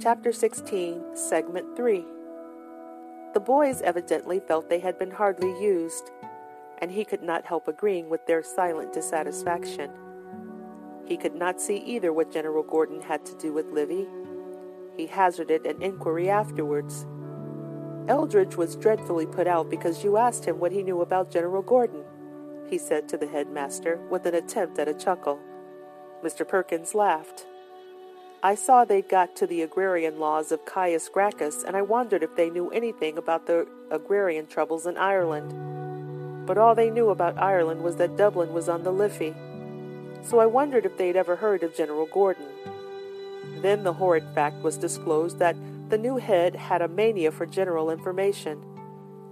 Chapter 16, Segment 3. The boys evidently felt they had been hardly used, and he could not help agreeing with their silent dissatisfaction. He could not see either what General Gordon had to do with Livy. He hazarded an inquiry afterwards. Eldridge was dreadfully put out because you asked him what he knew about General Gordon, he said to the headmaster with an attempt at a chuckle. Mr. Perkins laughed. I saw they got to the agrarian laws of Caius Gracchus, and I wondered if they knew anything about the agrarian troubles in Ireland. But all they knew about Ireland was that Dublin was on the Liffey. So I wondered if they'd ever heard of General Gordon. Then the horrid fact was disclosed that the new head had a mania for general information.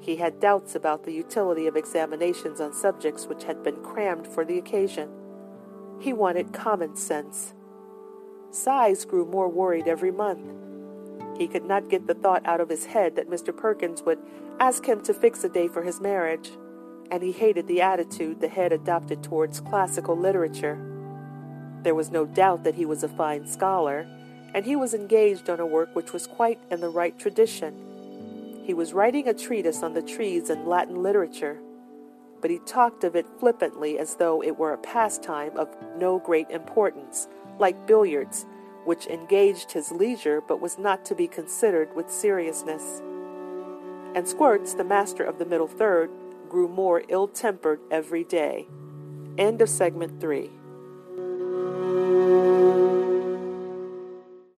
He had doubts about the utility of examinations on subjects which had been crammed for the occasion. He wanted common sense. Sighs grew more worried every month. He could not get the thought out of his head that Mr. Perkins would ask him to fix a day for his marriage, and he hated the attitude the head adopted towards classical literature. There was no doubt that he was a fine scholar, and he was engaged on a work which was quite in the right tradition. He was writing a treatise on the trees in Latin literature, but he talked of it flippantly as though it were a pastime of no great importance like billiards, which engaged his leisure but was not to be considered with seriousness. And Squirts, the master of the middle third, grew more ill tempered every day. End of segment three.